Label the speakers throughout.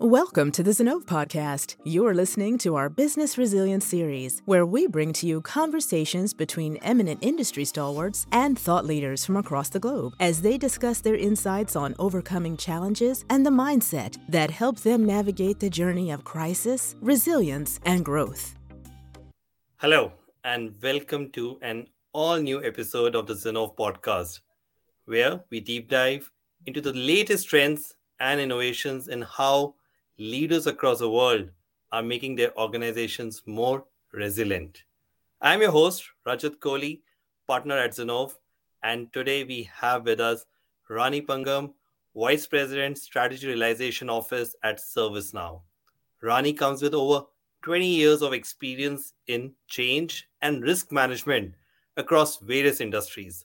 Speaker 1: Welcome to the Zinnov Podcast. You're listening to our Business Resilience series, where we bring to you conversations between eminent industry stalwarts and thought leaders from across the globe as they discuss their insights on overcoming challenges and the mindset that help them navigate the journey of crisis, resilience, and growth.
Speaker 2: Hello, and welcome to an all new episode of the Zinnov Podcast, where we deep dive into the latest trends and innovations in how leaders across the world are making their organizations more resilient. I'm your host, Rajat Kohli, partner at Zinnov, and today we have with us Rani Pangam, Vice President, Strategy Realization Office at ServiceNow. Rani comes with over 20 years of experience in change and risk management across various industries.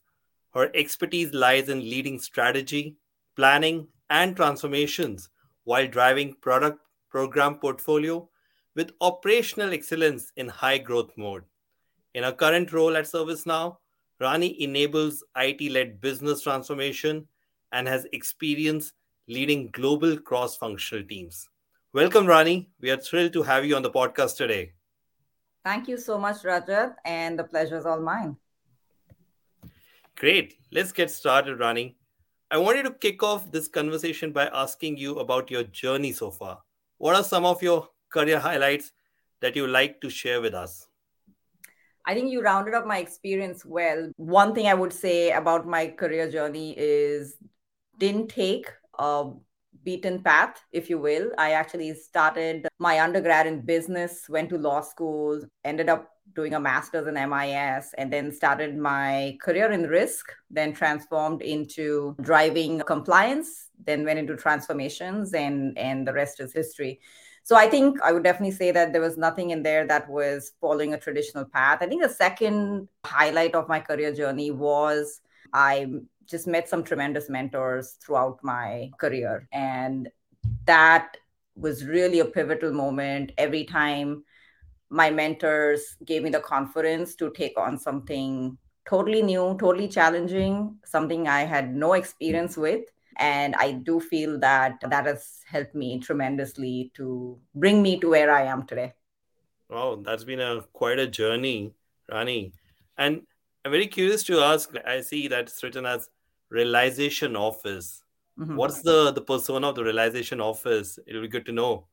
Speaker 2: Her expertise lies in leading strategy, planning, and transformations while driving product program portfolio with operational excellence in high growth mode. In her current role at ServiceNow, Rani enables IT led business transformation and has experience leading global cross functional teams. Welcome, Rani. We are thrilled to have you on the podcast today.
Speaker 3: Thank you so much, Rajat, and the pleasure is all mine.
Speaker 2: Great. Let's get started, Rani. I wanted to kick off this conversation by asking you about your journey so far. What are some of your career highlights that you like to share with us?
Speaker 3: I think you rounded up my experience well. One thing I would say about my career journey is didn't take a beaten path, if you will. I actually started my undergrad in business, went to law school, ended up doing a master's in MIS and then started my career in risk, then transformed into driving compliance, then went into transformations, and, and the rest is history. So I think I would definitely say that there was nothing in there that was following a traditional path. I think the second highlight of my career journey was I just met some tremendous mentors throughout my career. And that was really a pivotal moment every time my mentors gave me the confidence to take on something totally new, totally challenging, something I had no experience with. And I do feel that that has helped me tremendously to bring me to where I am today.
Speaker 2: Wow, that's been a quite a journey, Rani. And I'm very curious to ask. I see that it's written as realization office. Mm-hmm. What's the the persona of the realization office? It'll be good to know.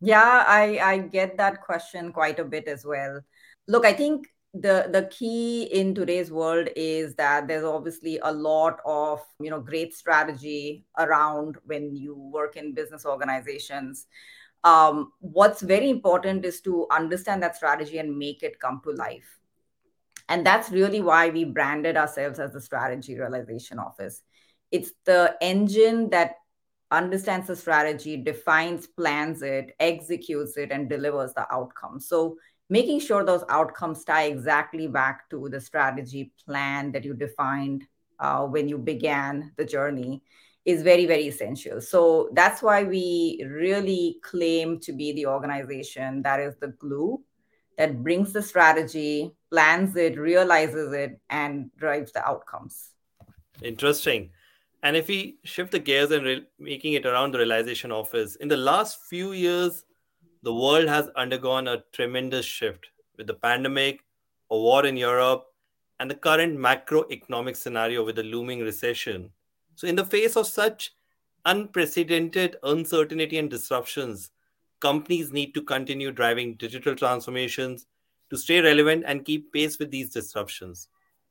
Speaker 3: Yeah, I, I get that question quite a bit as well. Look, I think the the key in today's world is that there's obviously a lot of you know great strategy around when you work in business organizations. Um, what's very important is to understand that strategy and make it come to life. And that's really why we branded ourselves as the strategy realization office. It's the engine that understands the strategy, defines, plans it, executes it, and delivers the outcome. So making sure those outcomes tie exactly back to the strategy plan that you defined uh, when you began the journey is very, very essential. So that's why we really claim to be the organization that is the glue that brings the strategy, plans it, realizes it, and drives the outcomes.
Speaker 2: Interesting. And if we shift the gears and re- making it around the realization office, in the last few years, the world has undergone a tremendous shift with the pandemic, a war in Europe, and the current macroeconomic scenario with the looming recession. So, in the face of such unprecedented uncertainty and disruptions, companies need to continue driving digital transformations to stay relevant and keep pace with these disruptions.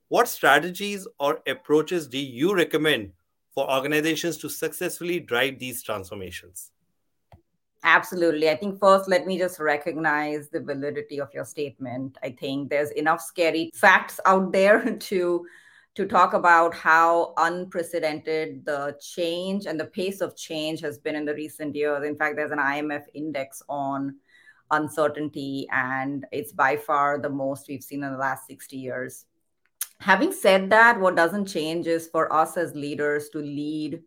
Speaker 2: What strategies or approaches do you recommend for organizations to successfully drive these transformations?
Speaker 3: Absolutely. I think first, let me just recognize the validity of your statement. I think there's enough scary facts out there to to talk about how unprecedented the change and the pace of change has been in the recent years. In fact, there's an IMF index on uncertainty, and it's by far the most we've seen in the last 60 years having said that, what doesn't change is for us as leaders to lead,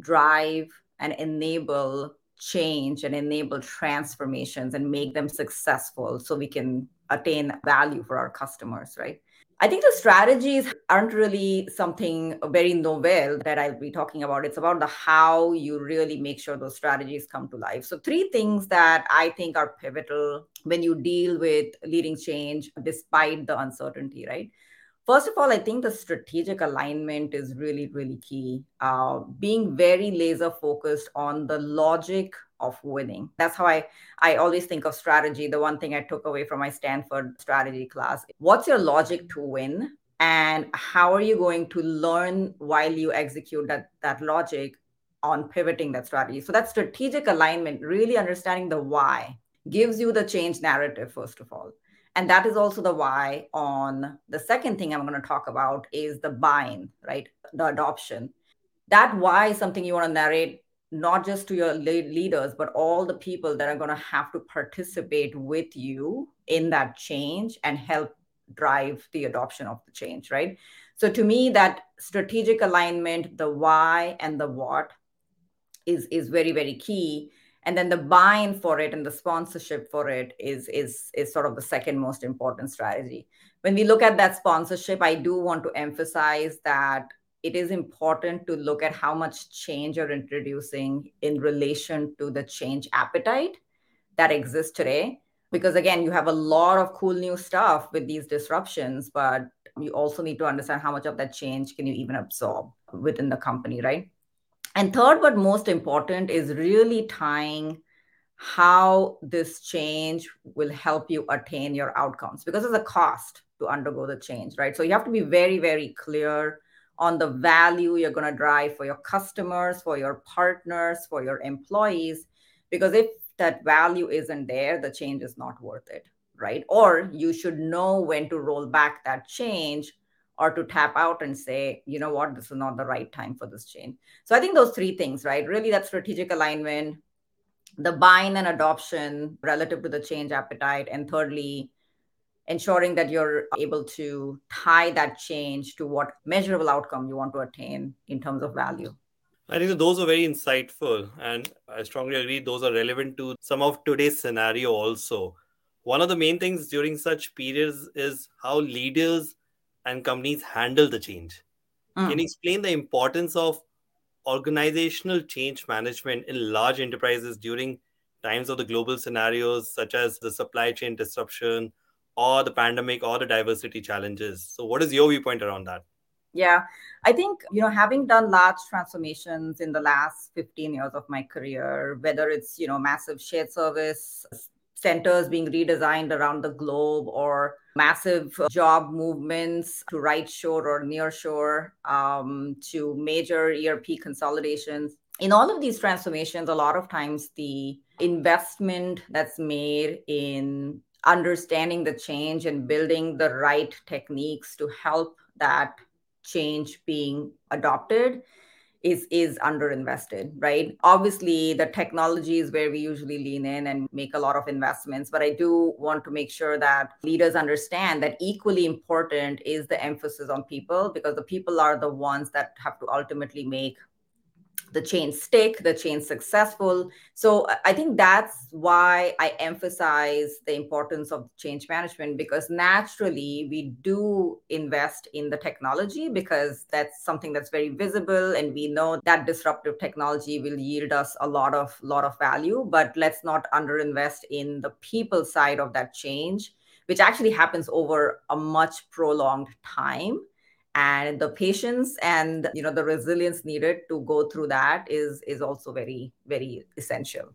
Speaker 3: drive, and enable change and enable transformations and make them successful so we can attain value for our customers, right? I think the strategies aren't really something very novel that I'll be talking about. It's about the how you really make sure those strategies come to life. So, three things that I think are pivotal when you deal with leading change despite the uncertainty, right? First of all, I think the strategic alignment is really, really key. Uh, being very laser focused on the logic of winning. That's how I, I always think of strategy. The one thing I took away from my Stanford strategy class what's your logic to win? And how are you going to learn while you execute that, that logic on pivoting that strategy? So, that strategic alignment, really understanding the why, gives you the change narrative, first of all and that is also the why on the second thing i'm going to talk about is the buy-in right? The adoption. That why is something you want to narrate not just to your leaders but all the people that are going to have to participate with you in that change and help drive the adoption of the change right? So to me that strategic alignment the why and the what is is very very key and then the buy-in for it and the sponsorship for it is is is sort of the second most important strategy. When we look at that sponsorship i do want to emphasize that it is important to look at how much change you're introducing in relation to the change appetite that exists today. Because again you have a lot of cool new stuff with these disruptions but you also need to understand how much of that change can you even absorb within the company right and third, but most important, is really tying how this change will help you attain your outcomes because there's a cost to undergo the change, right? So you have to be very, very clear on the value you're going to drive for your customers, for your partners, for your employees. Because if that value isn't there, the change is not worth it, right? Or you should know when to roll back that change or to tap out and say, you know what, this is not the right time for this change. So I think those three things, right? Really, that strategic alignment, the buy-in and adoption relative to the change appetite, and thirdly, ensuring that you're able to tie that change to what measurable outcome you want to attain in terms of value.
Speaker 2: I think those are very insightful, and I strongly agree those are relevant to some of today's scenario also. One of the main things during such periods is how leaders and companies handle the change. Mm. Can you explain the importance of organizational change management in large enterprises during times of the global scenarios such as the supply chain disruption or the pandemic or the diversity challenges? So, what is your viewpoint around that?
Speaker 3: Yeah, I think, you know, having done large transformations in the last 15 years of my career, whether it's, you know, massive shared service centers being redesigned around the globe or massive job movements to right shore or near shore um, to major ERP consolidations. In all of these transformations, a lot of times the investment that's made in understanding the change and building the right techniques to help that change being adopted is is underinvested right? Obviously the technology is where we usually lean in and make a lot of investments but i do want to make sure that leaders understand that equally important is the emphasis on people because the people are the ones that have to ultimately make the change stick, the change successful. So I think that's why I emphasize the importance of change management because naturally we do invest in the technology because that's something that's very visible and we know that disruptive technology will yield us a lot of lot of value. But let's not underinvest in the people side of that change, which actually happens over a much prolonged time and the patience and you know the resilience needed to go through that is is also very very essential.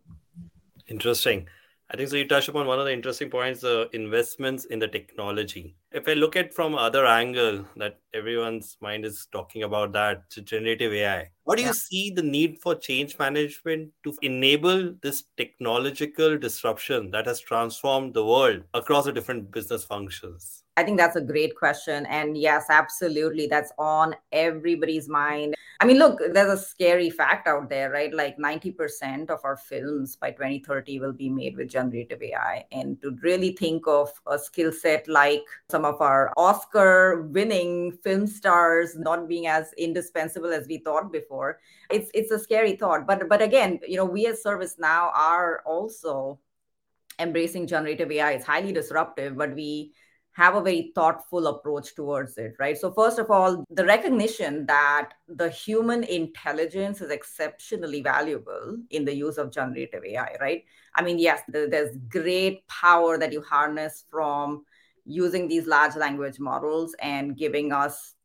Speaker 2: Interesting. I think so you touched upon one of the interesting points the investments in the technology. If i look at from other angle that everyone's mind is talking about that generative ai what do yeah. you see the need for change management to enable this technological disruption that has transformed the world across the different business functions
Speaker 3: I think that's a great question. And yes, absolutely. That's on everybody's mind. I mean, look, there's a scary fact out there, right? Like 90% of our films by 2030 will be made with generative AI. And to really think of a skill set like some of our Oscar winning film stars not being as indispensable as we thought before, it's it's a scary thought. But but again, you know, we as ServiceNow are also embracing generative AI. It's highly disruptive, but we have a very thoughtful approach towards it, right? So, first of all, the recognition that the human intelligence is exceptionally valuable in the use of generative AI, right? I mean, yes, there's great power that you harness from using these large language models and giving us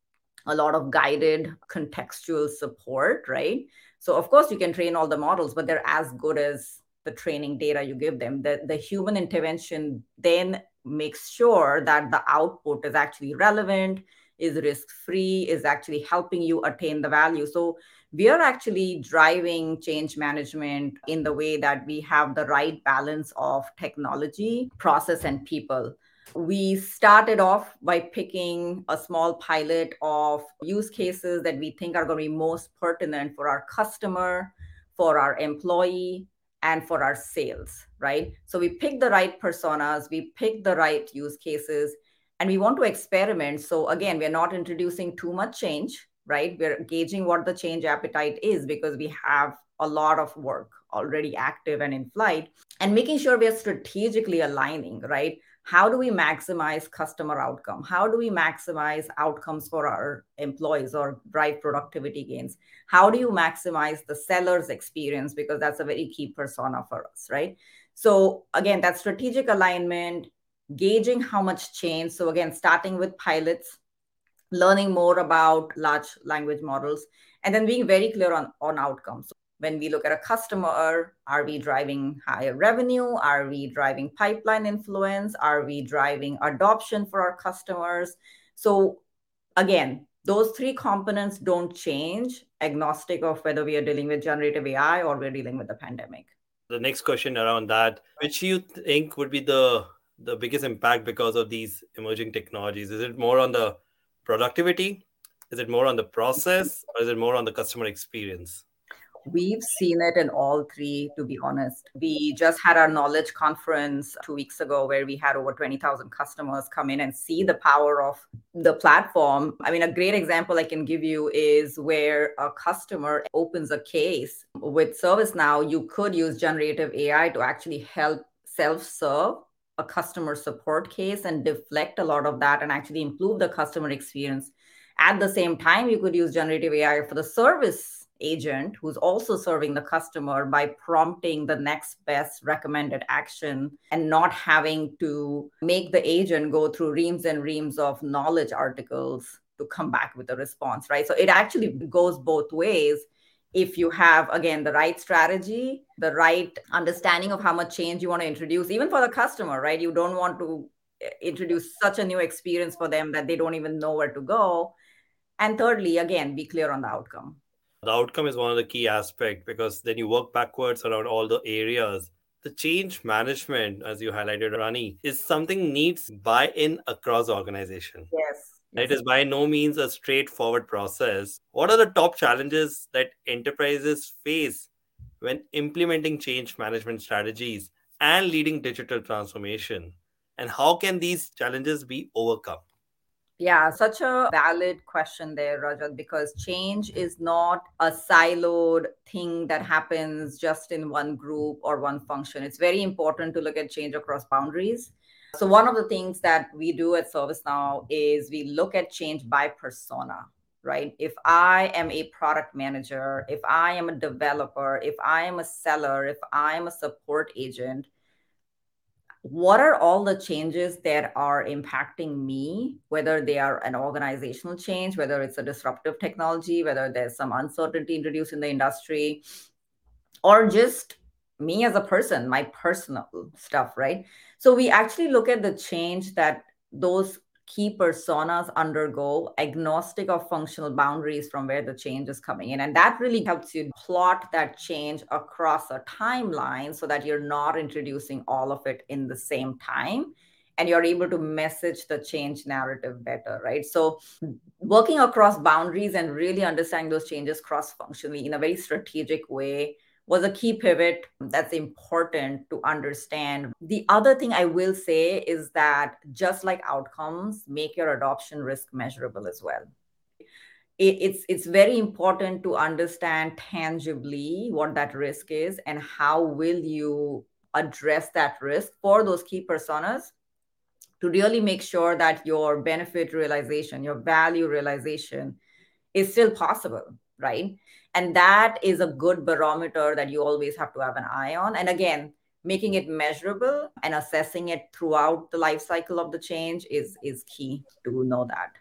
Speaker 3: a lot of guided contextual support, right? So, of course, you can train all the models, but they're as good as the training data you give them. The, the human intervention then makes sure that the output is actually relevant, is risk free, is actually helping you attain the value. So we are actually driving change management in the way that we have the right balance of technology, process, and people. We started off by picking a small pilot of use cases that we think are going to be most pertinent for our customer, for our employee, and for our sales, right? So we pick the right personas, we pick the right use cases, and we want to experiment. So again, we're not introducing too much change, right? We're gauging what the change appetite is because we have a lot of work already active and in flight and making sure we're strategically aligning, right? How do we maximize customer outcome? How do we maximize outcomes for our employees or drive productivity gains? How do you maximize the seller's experience? Because that's a very key persona for us right? So again that strategic alignment gauging how much change. So again starting with pilots learning more about large language models and then being very clear on on outcomes when we look at a customer, are we driving higher revenue? Are we driving pipeline influence? Are we driving adoption for our customers? So, again, those three components don't change, agnostic of whether we are dealing with generative AI or we're dealing with the pandemic.
Speaker 2: The next question around that, which you think would be the the biggest impact because of these emerging technologies? Is it more on the productivity? Is it more on the process? Or is it more on the customer experience?
Speaker 3: We've seen it in all three, to be honest. We just had our knowledge conference two weeks ago where we had over 20,000 customers come in and see the power of the platform. I mean, a great example I can give you is where a customer opens a case with ServiceNow. You could use generative AI to actually help self serve a customer support case and deflect a lot of that and actually improve the customer experience. At the same time, you could use generative AI for the service agent who's also serving the customer by prompting the next best recommended action and not having to make the agent go through reams and reams of knowledge articles to come back with a response, right? So it actually goes both ways. If you have, again, the right strategy, the right understanding of how much change you want to introduce, even for the customer, right? You don't want to eh, introduce such a new experience for them that they don't even know where to go. And thirdly, again, be clear on the outcome
Speaker 2: the outcome is one of the key aspects because then you work backwards around all the areas. The change management as you highlighted rani is something needs buy-in across organization.
Speaker 3: Yes.
Speaker 2: It is by no means a straightforward process. What are the top challenges that enterprises face when implementing change management strategies and leading digital transformation? And how can these challenges be overcome
Speaker 3: yeah, such a valid question there, Rajat, because change is not a siloed thing that happens just in one group or one function. It's very important to look at change across boundaries. So, one of the things that we do at ServiceNow is we look at change by persona, right? If I am a product manager, if I am a developer, if I am a seller, if I am a support agent, what are all the changes that are impacting me, whether they are an organizational change, whether it's a disruptive technology, whether there's some uncertainty introduced in the industry, or just me as a person, my personal stuff, right? So we actually look at the change that those key personas undergo agnostic of functional boundaries from where the change is coming in. And that really helps you plot that change across a timeline so that you're not introducing all of it in the same time. And you're able to message the change narrative better right? So working across boundaries and really understanding those changes cross functionally in a very strategic way was a key pivot that's important to understand. The other thing I will say is that just like outcomes, make your adoption risk measurable as well. it's it's very important to understand tangibly what that risk is and how will you address that risk for those key personas to really make sure that your benefit realization, your value realization is still possible, right? And that is a good barometer that you always have to have an eye on. And again, making it measurable and assessing it throughout the life cycle of the change is is key to know that.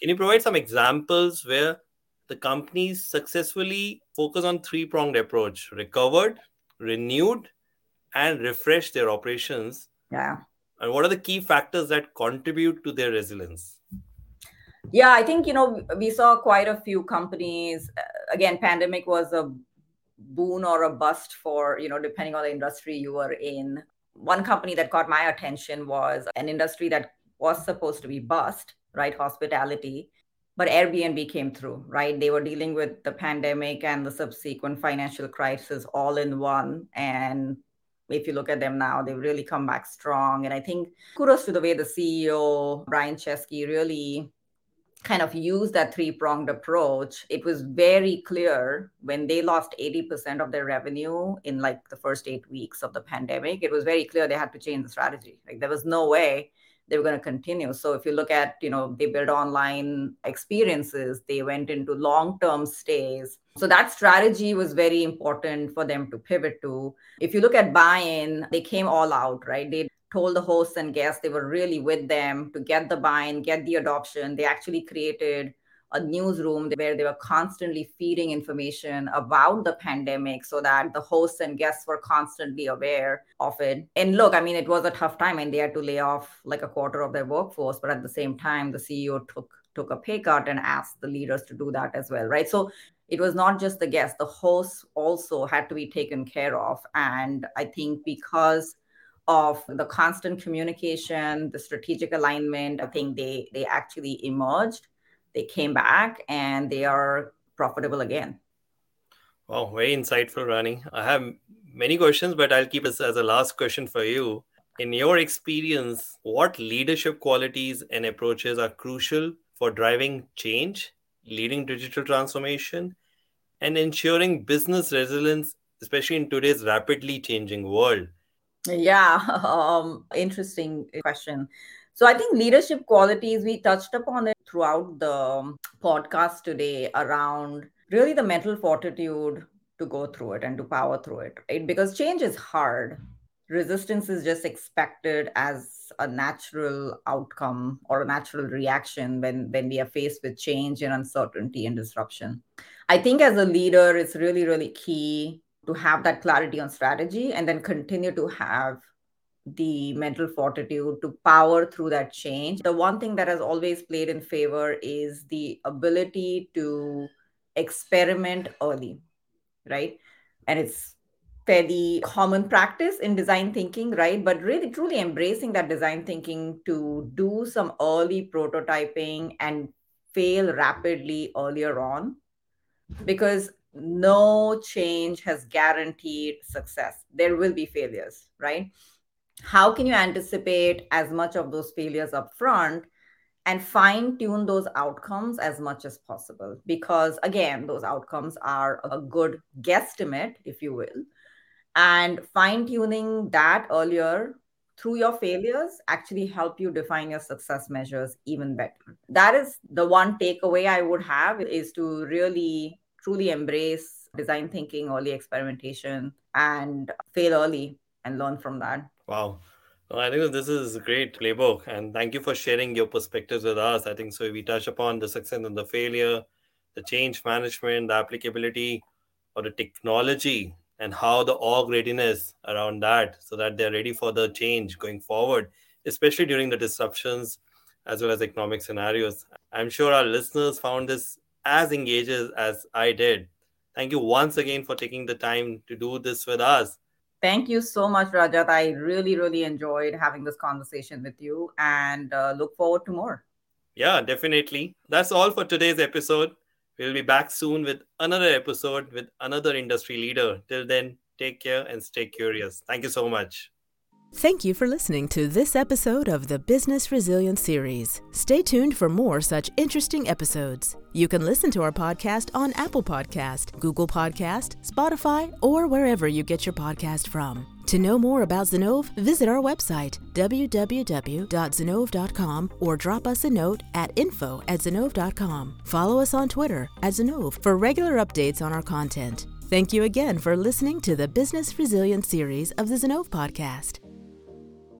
Speaker 2: Can you provide some examples where the companies successfully focus on three pronged approach recovered, renewed, and refreshed their operations?
Speaker 3: Yeah.
Speaker 2: And what are the key factors that contribute to their resilience?
Speaker 3: Yeah, I think, you know, we saw quite a few companies. Uh, again, pandemic was a boon or a bust for, you know, depending on the industry you were in. One company that caught my attention was an industry that was supposed to be bust, right? Hospitality. But Airbnb came through, right? They were dealing with the pandemic and the subsequent financial crisis all in one. And if you look at them now, they've really come back strong. And I think kudos to the way the CEO, Brian Chesky, really kind of use that three pronged approach, it was very clear when they lost 80% of their revenue in like the first eight weeks of the pandemic, it was very clear they had to change the strategy. Like there was no way they were going to continue. So if you look at, you know, they built online experiences, they went into long term stays. So that strategy was very important for them to pivot to. If you look at buy in, they came all out, right? They told the hosts and guests they were really with them to get the buy-in, get the adoption. They actually created a newsroom where they were constantly feeding information about the pandemic so that the hosts and guests were constantly aware of it. And look, I mean, it was a tough time and they had to lay off like a quarter of their workforce, but at the same time, the CEO took took a pay cut and asked the leaders to do that as well, right? So it was not just the guests, the hosts also had to be taken care of. And I think because of the constant communication, the strategic alignment, I think they they actually emerged. They came back and they are profitable again.
Speaker 2: Wow, very insightful, Rani. I have many questions, but I'll keep it as a last question for you. In your experience, what leadership qualities and approaches are crucial for driving change, leading digital transformation, and ensuring business resilience, especially in today's rapidly changing world?
Speaker 3: Yeah, um, interesting question. So I think leadership qualities, we touched upon it throughout the podcast today around really the mental fortitude to go through it and to power through it, right? Because change is hard. Resistance is just expected as a natural outcome or a natural reaction when, when we are faced with change and uncertainty and disruption. I think as a leader, it's really, really key to have that clarity on strategy and then continue to have the mental fortitude to power through that change. The one thing that has always played in favor is the ability to experiment early, right? And it's fairly common practice in design thinking, right? But really, truly embracing that design thinking to do some early prototyping and fail rapidly earlier on. Because no change has guaranteed success. There will be failures, right? How can you anticipate as much of those failures up front and fine tune those outcomes as much as possible? Because again, those outcomes are a good guesstimate, if you will. And fine tuning that earlier through your failures actually help you define your success measures even better. That is the one takeaway I would have is to really truly embrace design thinking, early experimentation, and fail early and learn from that.
Speaker 2: Wow. Well, I think this is a great playbook. And thank you for sharing your perspectives with us. I think so. We touch upon the success and the failure, the change management, the applicability or the technology, and how the org readiness around that so that they're ready for the change going forward, especially during the disruptions as well as economic scenarios. I'm sure our listeners found this as engaged as I did. Thank you once again for taking the time to do this with us.
Speaker 3: Thank you so much, Rajat. I really, really enjoyed having this conversation with you and uh, look forward to more.
Speaker 2: Yeah, definitely. That's all for today's episode. We'll be back soon with another episode with another industry leader. Till then, take care and stay curious. Thank you so much.
Speaker 1: Thank you for listening to this episode of the Business Resilience Series. Stay tuned for more such interesting episodes. You can listen to our podcast on Apple Podcast, Google Podcast, Spotify, or wherever you get your podcast from. To know more about Zinnov, visit our website, www.zinnov.com, or drop us a note at info at zinnov.com. Follow us on Twitter at Zinnov for regular updates on our content. Thank you again for listening to the Business Resilience series of the Zinnov podcast.